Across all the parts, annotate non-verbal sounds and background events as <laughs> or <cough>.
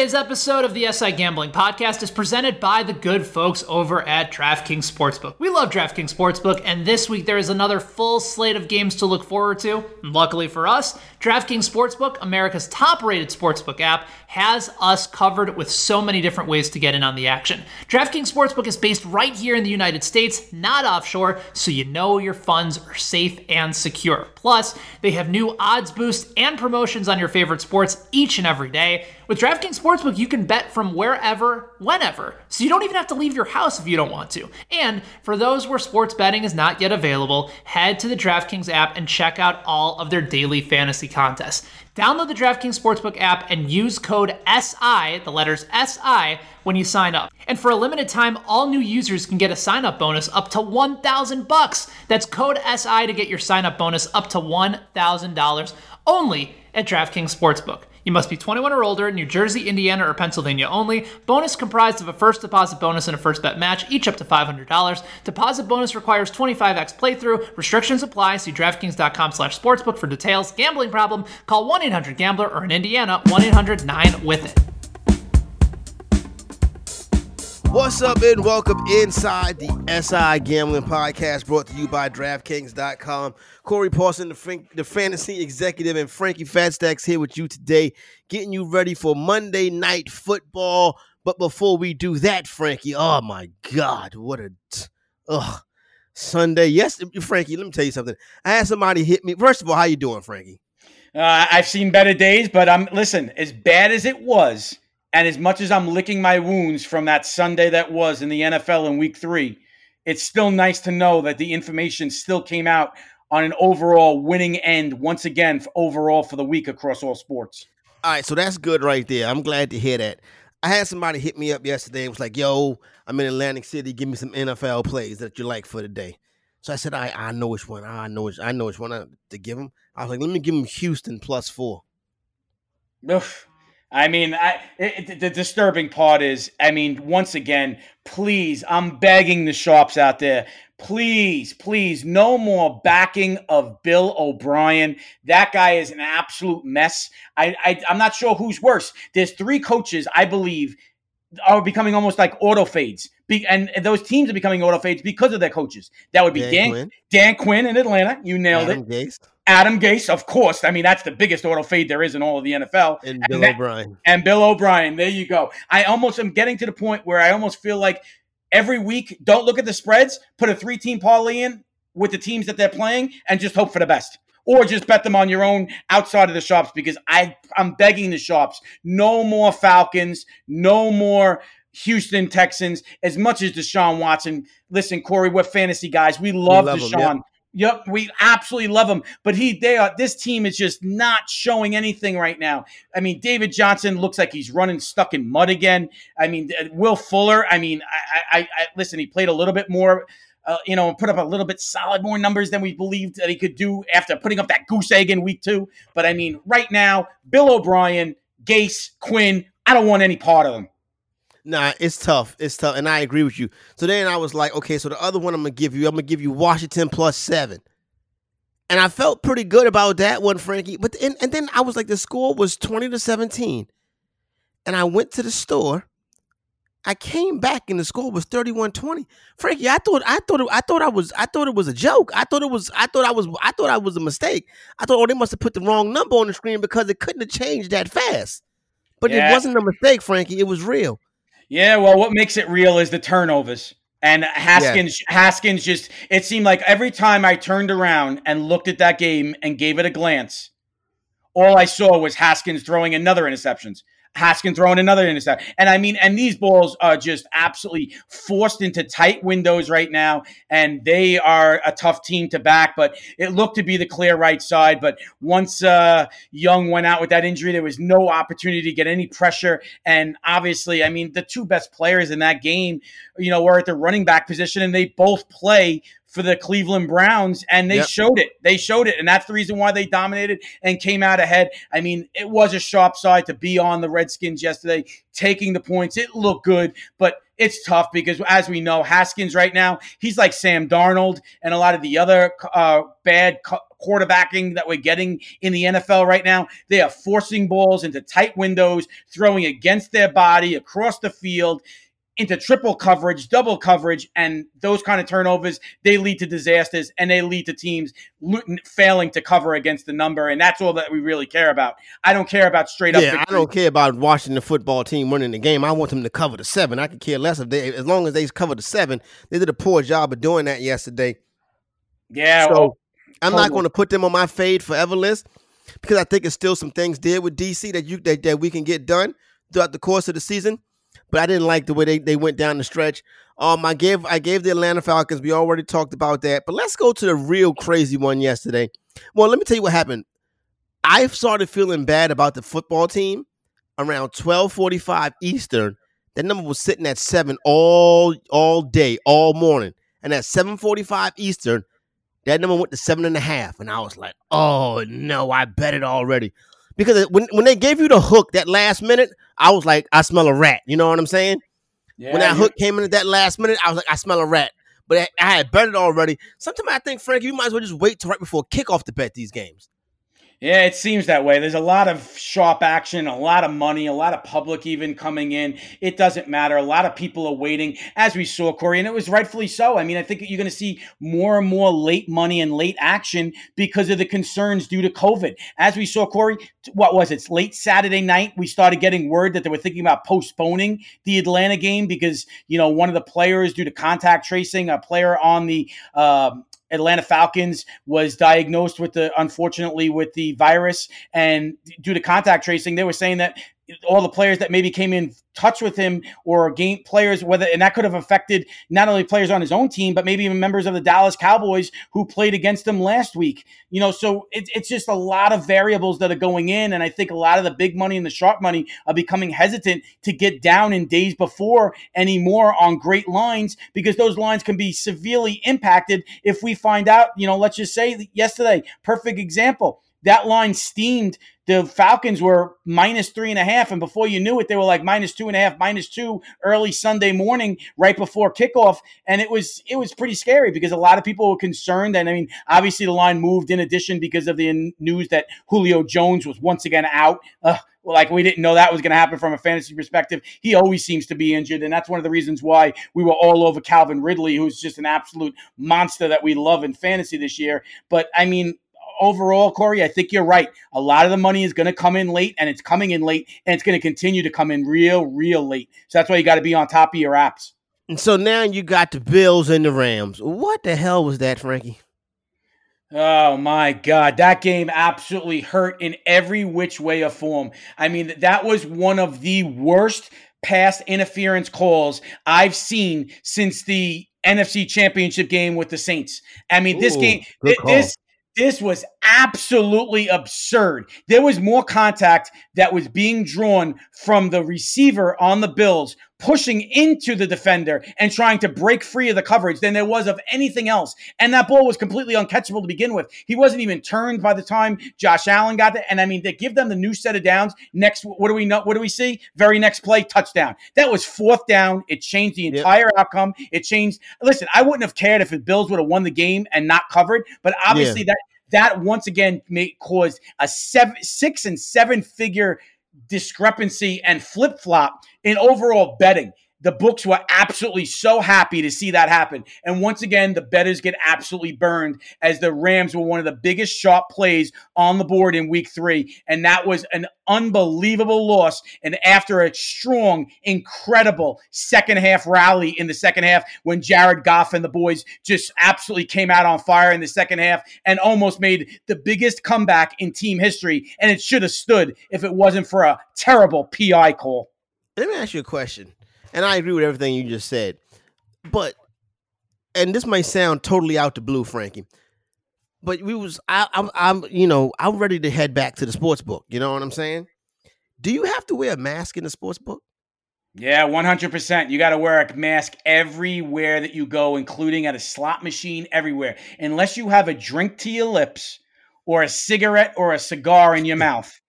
Today's episode of the SI Gambling Podcast is presented by the good folks over at DraftKings Sportsbook. We love DraftKings Sportsbook, and this week there is another full slate of games to look forward to. And luckily for us, DraftKings Sportsbook, America's top rated sportsbook app, has us covered with so many different ways to get in on the action. DraftKings Sportsbook is based right here in the United States, not offshore, so you know your funds are safe and secure. Plus, they have new odds boosts and promotions on your favorite sports each and every day. With DraftKings Sportsbook, you can bet from wherever, whenever, so you don't even have to leave your house if you don't want to. And for those where sports betting is not yet available, head to the DraftKings app and check out all of their daily fantasy contests. Download the DraftKings Sportsbook app and use code SI, the letters SI, when you sign up. And for a limited time, all new users can get a sign up bonus up to 1000 bucks. That's code SI to get your sign up bonus up to $1,000 only at DraftKings Sportsbook. You must be 21 or older, New Jersey, Indiana, or Pennsylvania only. Bonus comprised of a first deposit bonus and a first bet match, each up to $500. Deposit bonus requires 25x playthrough. Restrictions apply. See DraftKings.com slash sportsbook for details. Gambling problem? Call 1-800-GAMBLER or in Indiana, 1-800-9-WITH-IT. What's up and welcome inside the SI Gambling Podcast brought to you by DraftKings.com. Corey Parson, the, the fantasy executive, and Frankie Fatstacks here with you today, getting you ready for Monday night football. But before we do that, Frankie, oh my God, what a ugh, Sunday. Yes, Frankie, let me tell you something. I had somebody hit me. First of all, how you doing, Frankie? Uh, I've seen better days, but I'm listen. As bad as it was, and as much as I'm licking my wounds from that Sunday that was in the NFL in week three, it's still nice to know that the information still came out on an overall winning end once again for overall for the week across all sports. All right, so that's good right there. I'm glad to hear that. I had somebody hit me up yesterday and was like, yo, I'm in Atlantic City. Give me some NFL plays that you like for the day. So I said, I I know which one. I know which I know which one to give him. I was like, let me give him Houston plus four. Oof. I mean, I, it, the disturbing part is, I mean, once again, please, I'm begging the shops out there, please, please, no more backing of Bill O'Brien. That guy is an absolute mess. I, I I'm not sure who's worse. There's three coaches, I believe, are becoming almost like auto fades. Be, and those teams are becoming auto fades because of their coaches. That would be Dan, Dan Quinn, Dan Quinn in Atlanta. You nailed Adam it. Gase. Adam Gase, of course. I mean, that's the biggest auto fade there is in all of the NFL. And, and Bill that, O'Brien. And Bill O'Brien. There you go. I almost am getting to the point where I almost feel like every week, don't look at the spreads, put a three team parlay in with the teams that they're playing, and just hope for the best. Or just bet them on your own outside of the shops because I, I'm begging the shops no more Falcons, no more Houston Texans, as much as Deshaun Watson. Listen, Corey, we're fantasy guys. We love, we love Deshaun. Him, yep. Yep, we absolutely love him, but he they are this team is just not showing anything right now. I mean, David Johnson looks like he's running stuck in mud again. I mean, uh, Will Fuller. I mean, I, I, I listen. He played a little bit more, uh, you know, put up a little bit solid more numbers than we believed that he could do after putting up that goose egg in week two. But I mean, right now, Bill O'Brien, Gase, Quinn. I don't want any part of them. Nah, it's tough. It's tough, and I agree with you. So then I was like, okay, so the other one I'm gonna give you, I'm gonna give you Washington plus seven, and I felt pretty good about that one, Frankie. But and, and then I was like, the score was twenty to seventeen, and I went to the store. I came back and the score was 31-20. Frankie, I thought I thought it, I thought I was I thought it was a joke. I thought it was I thought I was I thought I was a mistake. I thought oh they must have put the wrong number on the screen because it couldn't have changed that fast. But yeah. it wasn't a mistake, Frankie. It was real. Yeah, well, what makes it real is the turnovers. And Haskins, yeah. Haskins just, it seemed like every time I turned around and looked at that game and gave it a glance, all I saw was Haskins throwing another interceptions. Haskins throwing another interception. And I mean, and these balls are just absolutely forced into tight windows right now. And they are a tough team to back, but it looked to be the clear right side. But once uh, Young went out with that injury, there was no opportunity to get any pressure. And obviously, I mean, the two best players in that game, you know, were at the running back position and they both play for the Cleveland Browns, and they Yep. showed it. They showed it, and that's the reason why they dominated and came out ahead. I mean, it was a sharp side to be on the Redskins yesterday, taking the points. It looked good, but it's tough because, as we know, Haskins right now, he's like Sam Darnold and a lot of the other uh, bad quarterbacking that we're getting in the NFL right now. They are forcing balls into tight windows, throwing against their body across the field into triple coverage, double coverage, and those kind of turnovers, they lead to disasters and they lead to teams failing to cover against the number. And that's all that we really care about. I don't care about straight up. Yeah, I don't care about watching the football team winning the game. I want them to cover the seven. I could care less if they, as long as they cover the seven. They did a poor job of doing that yesterday. Yeah. So well, I'm not going to put them on my fade forever list because I think it's still some things did with DC that you that, that we can get done throughout the course of the season. But I didn't like the way they, they went down the stretch. Um, I gave I gave the Atlanta Falcons. We already talked about that, but let's go to the real crazy one yesterday. Well, let me tell you what happened. I started feeling bad about the football team around 12:45 Eastern. That number was sitting at seven all all day, all morning, and at 7:45 Eastern, that number went to seven and a half, and I was like, "Oh no, I bet it already." Because when when they gave you the hook that last minute, I was like, "I smell a rat." You know what I'm saying? yeah, when that hook came in at that last minute, I was like, "I smell a rat." But I, I had bet it already. Sometimes I think, Frank, you might as well just wait till right before kickoff to bet these games. Yeah, it seems that way. There's a lot of sharp action, a lot of money, a lot of public even coming in. It doesn't matter. A lot of people are waiting, as we saw, Corey, and it was rightfully so. I mean, I think you're going to see more and more late money and late action because of the concerns due to COVID. As we saw, Corey, what was it? Late Saturday night. We started getting word that they were thinking about postponing the Atlanta game because, you know, one of the players, due to contact tracing, a player on the um, Atlanta Falcons was diagnosed with the unfortunately with the virus. And due to contact tracing they were saying that all the players that maybe came in touch with him or game players whether and that could have affected not only players on his own team but maybe even members of the Dallas Cowboys who played against him last week. You know so it, it's just a lot of variables that are going in and I think a lot of the big money and the sharp money are becoming hesitant to get down in days before anymore on great lines because those lines can be severely impacted if we find out you know let's just say yesterday perfect example that line steamed the Falcons were minus three and a half, and before you knew it, they were like minus two and a half, minus two early Sunday morning, right before kickoff, and it was it was pretty scary because a lot of people were concerned. And I mean, obviously the line moved in addition because of the news that Julio Jones was once again out. Uh, like we didn't know that was going to happen from a fantasy perspective. He always seems to be injured, and that's one of the reasons why we were all over Calvin Ridley, who's just an absolute monster that we love in fantasy this year. But I mean, overall, Corey, I think you're right. A lot of the money is going to come in late, and it's coming in late, and it's going to continue to come in real, real late. So that's why you got to be on top of your apps. And so now you got the Bills and the Rams. What the hell was that, Frankie? Oh my God, that game absolutely hurt in every which way or form. I mean, that was one of the worst pass interference calls I've seen since the NFC Championship game with the Saints. I mean, this game, good thi- call. this this was absolutely absurd. There was more contact that was being drawn from the receiver on the Bills pushing into the defender and trying to break free of the coverage than there was of anything else. And that ball was completely uncatchable to begin with. He wasn't even turned by the time Josh Allen got there. And I mean, they give them the new set of downs. Next, what do we know? What do we see? Very next play, touchdown. That was fourth down. It changed the Yep. entire outcome. It changed. Listen, I wouldn't have cared if the Bills would have won the game and not covered, but obviously that that once again made caused a seven, six and seven figure discrepancy and flip flop in overall betting. The books were absolutely so happy to see that happen. And once again, the betters get absolutely burned as the Rams were one of the biggest sharp plays on the board in week three. And that was an unbelievable loss. And after a strong, incredible second half rally in the second half, when Jared Goff and the boys just absolutely came out on fire in the second half and almost made the biggest comeback in team history. And it should have stood if it wasn't for a terrible PI call. Let me ask you a question. And I agree with everything you just said. But and this might sound totally out the blue, Frankie. But we was I, I'm I'm you know I'm ready to head back to the sports book. You know what I'm saying? Do you have to wear a mask in the sports book? Yeah, 100%. You got to wear a mask everywhere that you go, including at a slot machine, everywhere. Unless you have a drink to your lips or a cigarette or a cigar in your mouth,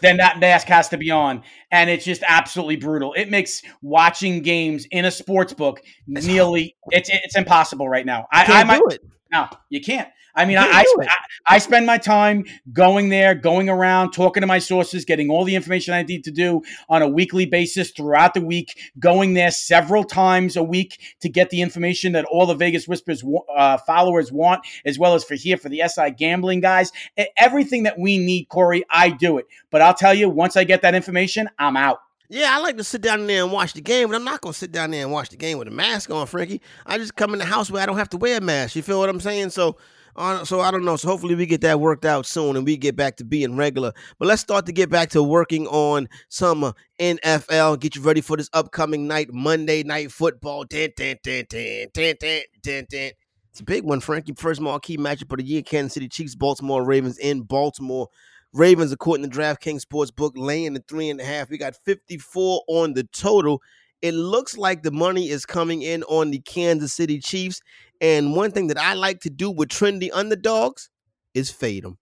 then that mask has to be on. And it's just absolutely brutal. It makes watching games in a sports book nearly, it's, it's impossible right now. I, I might, do it. No, you can't. I mean, I, can't I. I I spend my time going there, going around, talking to my sources, getting all the information I need to do on a weekly basis throughout the week, going there several times a week to get the information that all the Vegas Whispers uh, followers want, as well as for here for the SI gambling guys. Everything that we need, Corey, I do it. But I'll tell you, once I get that information, I'm out. Yeah, I like to sit down there and watch the game, but I'm not gonna sit down there and watch the game with a mask on, Frankie. I just come in the house where I don't have to wear a mask. You feel what I'm saying? So, uh, so I don't know. So hopefully we get that worked out soon and we get back to being regular. But let's start to get back to working on some uh, NFL. Get you ready for this upcoming night, Monday night football. Dun, dun, dun, dun, dun, dun, dun, dun. It's a big one, Frankie. First marquee matchup of the year: Kansas City Chiefs, Baltimore Ravens in Baltimore. Ravens, according to DraftKings Sportsbook, laying the three and a half. We got 54 on the total. It looks like the money is coming in on the Kansas City Chiefs. And one thing that I like to do with trendy underdogs is fade them.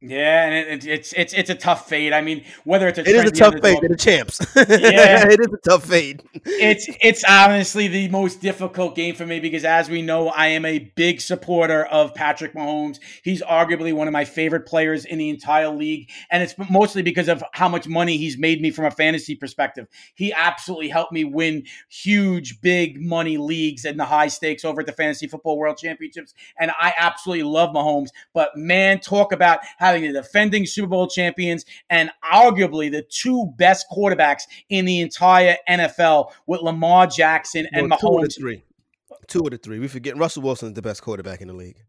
Yeah, and it, it, it's it's it's a tough fade. I mean, whether it's a It is a tough fade. They're the champs. <laughs> Yeah. it is a tough fade. it's it's honestly the most difficult game for me because as we know I am a big supporter of Patrick Mahomes. He's arguably one of my favorite players in the entire league and it's mostly because of how much money he's made me from a fantasy perspective. He absolutely helped me win huge big money leagues and the high stakes over at the Fantasy Football World Championships and I absolutely love Mahomes, but man talk about having the defending Super Bowl champions and arguably the two best quarterbacks in the entire NFL with Lamar Jackson and Well, two of the three. Two of the three. We forget Russell Wilson is the best quarterback in the league.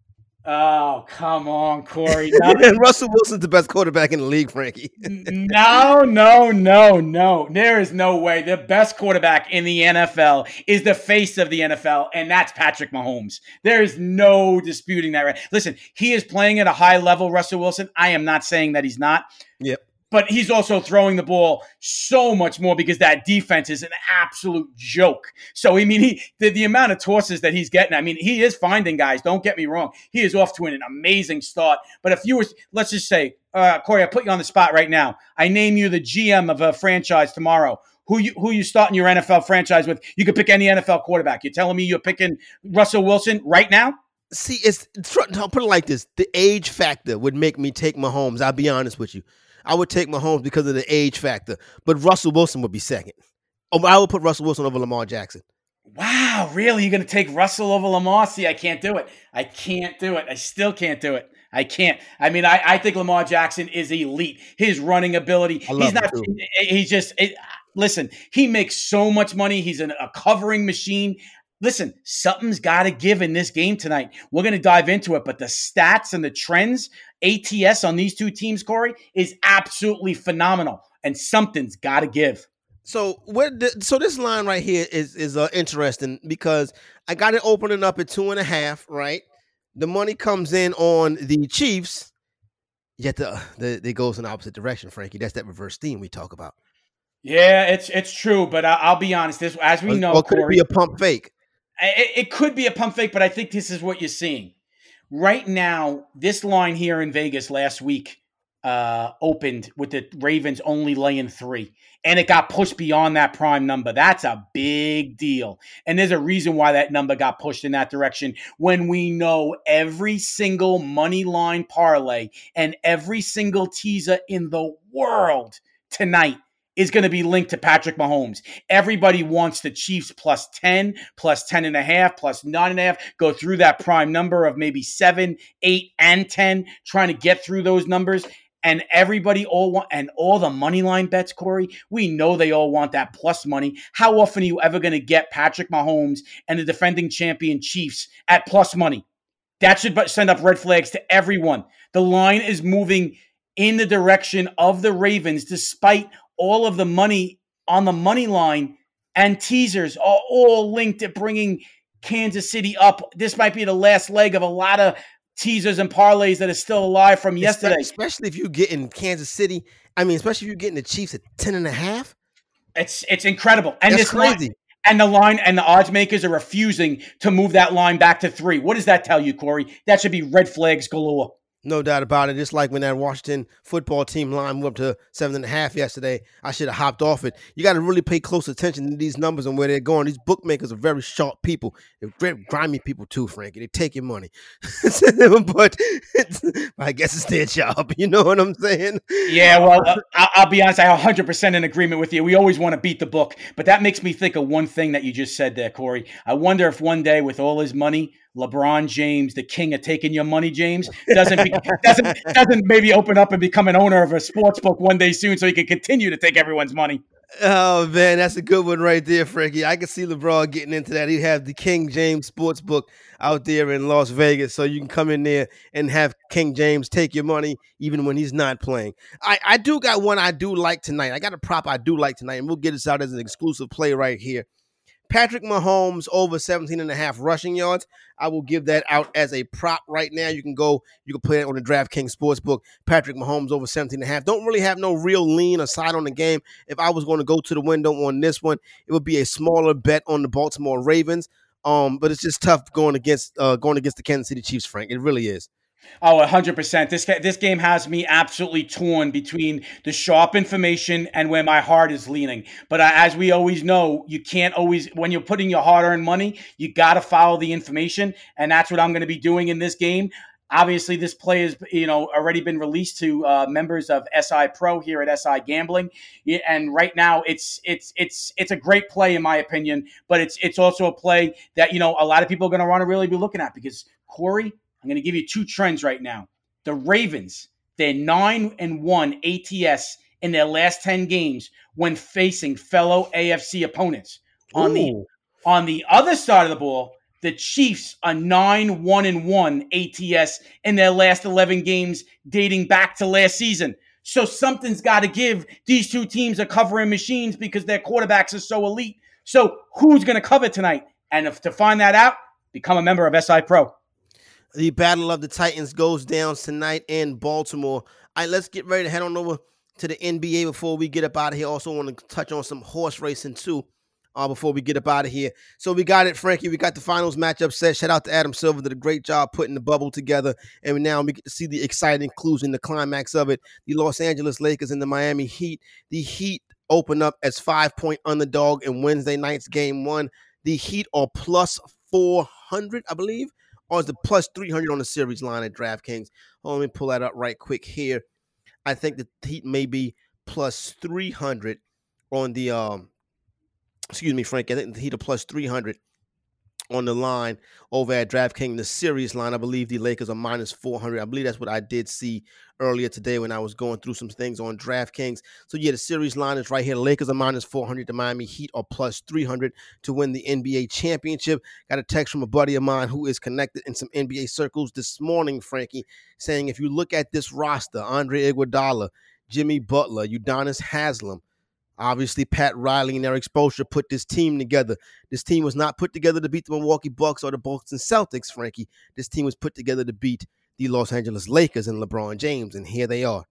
Oh, come on, Corey. <laughs> And Russell Wilson's the best quarterback in the league, Frankie. <laughs> no, no, no, no. There is no way. The best quarterback in the NFL is the face of the NFL, and that's Patrick Mahomes. There is no disputing that. Right? Listen, he is playing at a high level, Russell Wilson. I am not saying that he's not. Yep. But he's also throwing the ball so much more because that defense is an absolute joke. So I mean, he the, the amount of tosses that he's getting. I mean, he is finding guys. Don't get me wrong. He is off to an amazing start. But if you were, let's just say, uh, Corey, I put you on the spot right now. I name you the GM of a franchise tomorrow. Who you who you starting your NFL franchise with? You could pick any NFL quarterback. You're telling me you're picking Russell Wilson right now? See, it's I'll put it like this: the age factor would make me take Mahomes. I'll be honest with you. I would take Mahomes because of the age factor, but Russell Wilson would be second. Oh, I would put Russell Wilson over Lamar Jackson. Wow, really? You're going to take Russell over Lamar? See, I can't do it. I can't do it. I still can't do it. I can't. I mean, I, I think Lamar Jackson is elite. His running ability. He's not. He's just. It, listen, he makes so much money. He's an, a covering machine. Listen, something's got to give in this game tonight. We're going to dive into it, but the stats and the trends, ATS on these two teams, Corey, is absolutely phenomenal, and something's got to give. So what? The, so this line right here is is uh, interesting because I got it opening up at two and a half. Right, the money comes in on the Chiefs, yet the, the it goes in the opposite direction. Frankie, that's that reverse theme we talk about. Yeah, it's it's true, but I, I'll be honest. This, as we know, or could Corey, it be a pump fake? It, it could be a pump fake, but I think this is what you're seeing right now. This line here in Vegas last week uh, opened with the Ravens only laying three, and it got pushed beyond that prime number. That's a big deal, and there's a reason why that number got pushed in that direction. When we know every single money line parlay and every single teaser in the world tonight is going to be linked to Patrick Mahomes. Everybody wants the Chiefs plus 10, plus 10 and a half, plus nine and a half, go through that prime number of maybe seven, eight, and 10, trying to get through those numbers. And everybody all want, and all the money line bets, Corey, we know they all want that plus money. How often are you ever going to get Patrick Mahomes and the defending champion Chiefs at plus money? That should send up red flags to everyone. The line is moving in the direction of the Ravens, despite all of the money on the money line and teasers are all linked at bringing Kansas City up. This might be the last leg of a lot of teasers and parlays that are still alive from yesterday. especially if you get in Kansas City. I mean, especially if you're getting the Chiefs at ten and a half. It's it's incredible. And That's this crazy. line, and the line and the odds makers are refusing to move that line back to three. What does that tell you, Corey? That should be red flags galore. No doubt about it. Just like when that Washington football team line moved up to seven and a half yesterday, I should have hopped off it. You got to really pay close attention to these numbers and where they're going. These bookmakers are very sharp people. They're grimy people too, Frankie. They take your money, <laughs> but <laughs> I guess it's their job. You know what I'm saying? Yeah, well, uh, I'll be honest. I'm 100% in agreement with you. We always want to beat the book, but that makes me think of one thing that you just said there, Corey. I wonder if one day, with all his money, LeBron James, the king of taking your money, James, doesn't be, <laughs> doesn't doesn't maybe open up and become an owner of a sports book one day soon, so he can continue to take everyone's money. Oh man, that's a good one right there, Frankie. I can see LeBron getting into that. He'd have the King James Sportsbook out there in Las Vegas, so you can come in there and have King James take your money even when he's not playing. I, I do got one I do like tonight. I got a prop I do like tonight, and we'll get this out as an exclusive play right here. Patrick Mahomes over 17 and a half rushing yards. I will give that out as a prop right now. You can go, you can play it on the DraftKings Sportsbook. Patrick Mahomes over 17 and a half. Don't really have no real lean aside on the game. If I was going to go to the window on this one, it would be a smaller bet on the Baltimore Ravens. Um, but it's just tough going against uh, going against the Kansas City Chiefs, Frank. It really is. Oh, 100%. This this game has me absolutely torn between the sharp information and where my heart is leaning. But uh, as we always know, you can't always when you're putting your hard-earned money, you got to follow the information, and that's what I'm going to be doing in this game. Obviously, this play has you know already been released to uh, members of SI Pro here at SI Gambling, and right now it's it's it's it's a great play in my opinion. But it's it's also a play that you know a lot of people are going to want to really be looking at because Corey, I'm going to give you two trends right now. The Ravens, they're nine and one ATS in their last ten games when facing fellow AFC opponents. On the on the other side of the ball, the Chiefs are 9 1 and 1 ATS in their last 11 games dating back to last season. So something's got to give. These two teams are covering machines because their quarterbacks are so elite. So who's going to cover tonight? And if to find that out, become a member of SI Pro. The Battle of the Titans goes down tonight in Baltimore. All right, let's get ready to head on over to the NBA before we get up out of here. Also, want to touch on some horse racing too. Uh, before we get up out of here, so we got it, Frankie. We got the finals matchup set. Shout out to Adam Silver, did a great job putting the bubble together, and now we get to see the exciting conclusion, the climax of it. The Los Angeles Lakers and the Miami Heat. The Heat open up as five point underdog in Wednesday night's game one. The Heat are plus four hundred, I believe or is the plus 300 on the series line at DraftKings? On, let me pull that up right quick here. I think the Heat may be plus 300 on the um excuse me, Frank. I think the Heat are plus 300 on the line over at DraftKings. The series line, I believe the Lakers are minus 400. I believe that's what I did see earlier today when I was going through some things on DraftKings. So yeah, the series line is right here. The Lakers are minus 400. The Miami Heat are plus 300 to win the NBA championship. Got a text from a buddy of mine who is connected in some NBA circles this morning, Frankie, saying if you look at this roster, Andre Iguodala, Jimmy Butler, Udonis Haslem, obviously Pat Riley and Erik Spoelstra put this team together. This team was not put together to beat the Milwaukee Bucks or the Boston Celtics, Frankie. This team was put together to beat the Los Angeles Lakers and LeBron James, and here they are.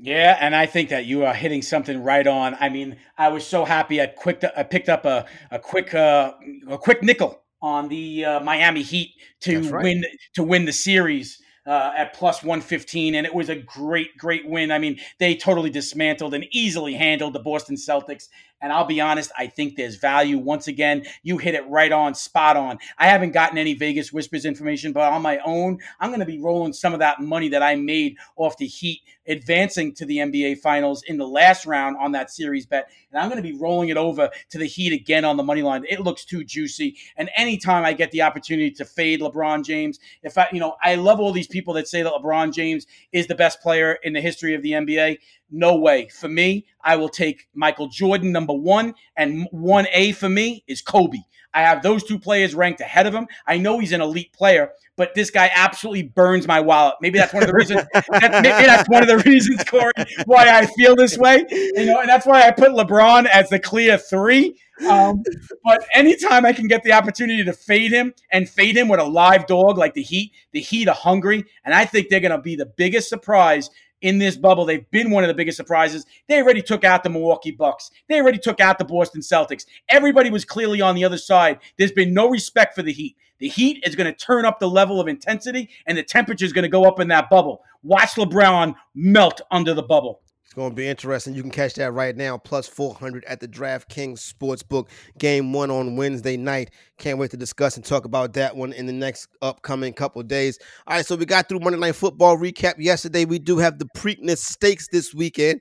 Yeah, and I think that you are hitting something right on. I mean, I was so happy I quick I picked up a a quick uh, a quick nickel on the uh, Miami Heat to right. win to win the series. Uh, at plus 115, and it was a great, great win. I mean, they totally dismantled and easily handled the Boston Celtics. And I'll be honest, I think there's value. Once again, you hit it right on, spot on. I haven't gotten any Vegas Whispers information, but on my own, I'm going to be rolling some of that money that I made off the Heat advancing to the NBA Finals in the last round on that series bet. And I'm going to be rolling it over to the Heat again on the money line. It looks too juicy. And anytime I get the opportunity to fade LeBron James, if I, you know, I love all these people that say that LeBron James is the best player in the history of the NBA. No way. For me, I will take Michael Jordan, number one, and 1A for me is Kobe. I have those two players ranked ahead of him. I know he's an elite player, but this guy absolutely burns my wallet. Maybe that's one of the reasons. <laughs> that, maybe that's one of the reasons, Corey, why I feel this way. You know, and that's why I put LeBron as the clear three. Um, but anytime I can get the opportunity to fade him and fade him with a live dog like the Heat, the Heat are hungry, and I think they're going to be the biggest surprise in this bubble. They've been one of the biggest surprises. They already took out the Milwaukee Bucks. They already took out the Boston Celtics. Everybody was clearly on the other side. There's been no respect for the Heat. The Heat is going to turn up the level of intensity, and the temperature is going to go up in that bubble. Watch LeBron melt under the bubble. It's going to be interesting. You can catch that right now, plus 400 at the DraftKings Sportsbook. Game one on Wednesday night. Can't wait to discuss and talk about that one in the next upcoming couple days. All right, so we got through Monday Night Football recap yesterday. We do have the Preakness Stakes this weekend.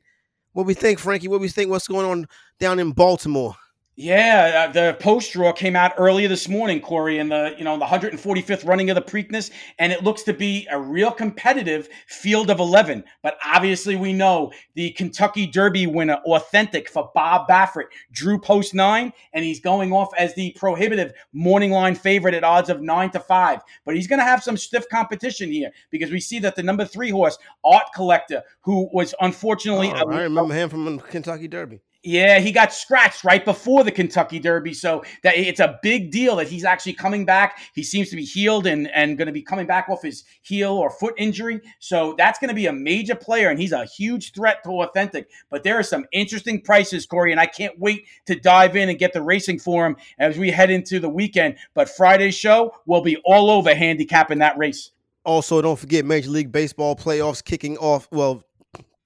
What we think, Frankie? What we think? What's going on down in Baltimore? Yeah, uh, the post draw came out earlier this morning, Corey, in the you know the 145th running of the Preakness, and it looks to be a real competitive field of 11. But obviously, we know the Kentucky Derby winner, authentic for Bob Baffert, drew post nine, and he's going off as the prohibitive morning line favorite at odds of nine to five. But he's going to have some stiff competition here because we see that the number three horse, Art Collector, who was unfortunately, oh, I remember him from Kentucky Derby. Yeah, he got scratched right before the Kentucky Derby, so that it's a big deal that he's actually coming back. He seems to be healed and and going to be coming back off his heel or foot injury. So that's going to be a major player, and he's a huge threat to authentic. But there are some interesting prices, Corey, and I can't wait to dive in and get the racing for him as we head into the weekend. But Friday's show will be all over handicapping that race. Also, don't forget Major League Baseball playoffs kicking off. Well,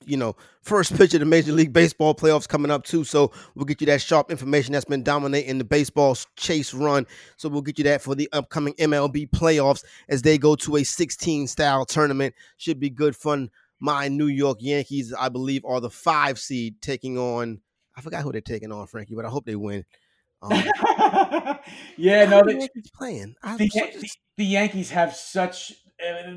you know, first pitch of the Major League Baseball playoffs coming up too. So we'll get you that sharp information that's been dominating the baseball chase run. So we'll get you that for the upcoming MLB playoffs as they go to a 16 style tournament. Should be good fun. My New York Yankees, I believe, are the five seed taking on. I forgot who they're taking on, Frankie, but I hope they win. Um, <laughs> yeah, no, the Yankees playing. The, the, the Yankees have such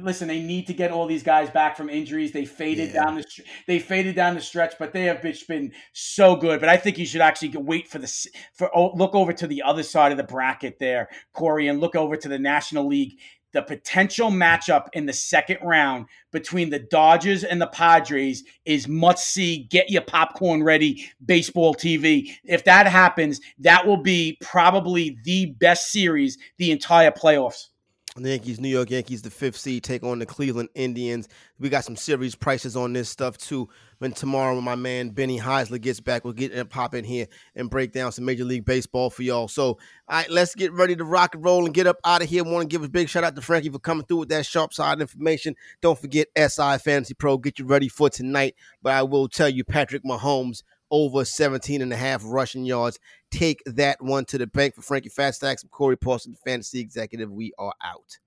listen, they need to get all these guys back from injuries. They faded yeah. down the they faded down the stretch, but they have been so good. But I think you should actually wait for the for oh, look over to the other side of the bracket there, Corey, and look over to the National League. The potential matchup in the second round between the Dodgers and the Padres is must see. Get your popcorn ready, baseball TV. If that happens, that will be probably the best series the entire playoffs. The Yankees, New York Yankees, the fifth seed, take on the Cleveland Indians. We got some series prices on this stuff too. When tomorrow, when my man Benny Heisler gets back, we'll get and pop in here and break down some Major League Baseball for y'all. So, all right, let's get ready to rock and roll and get up out of here. Want to give a big shout out to Frankie for coming through with that sharp side information. Don't forget SI Fantasy Pro, get you ready for tonight. But I will tell you, Patrick Mahomes over 17 and a half rushing yards. Take that one to the bank for Frankie Fat Stacks. I'm Corey Parson, fantasy executive. We are out.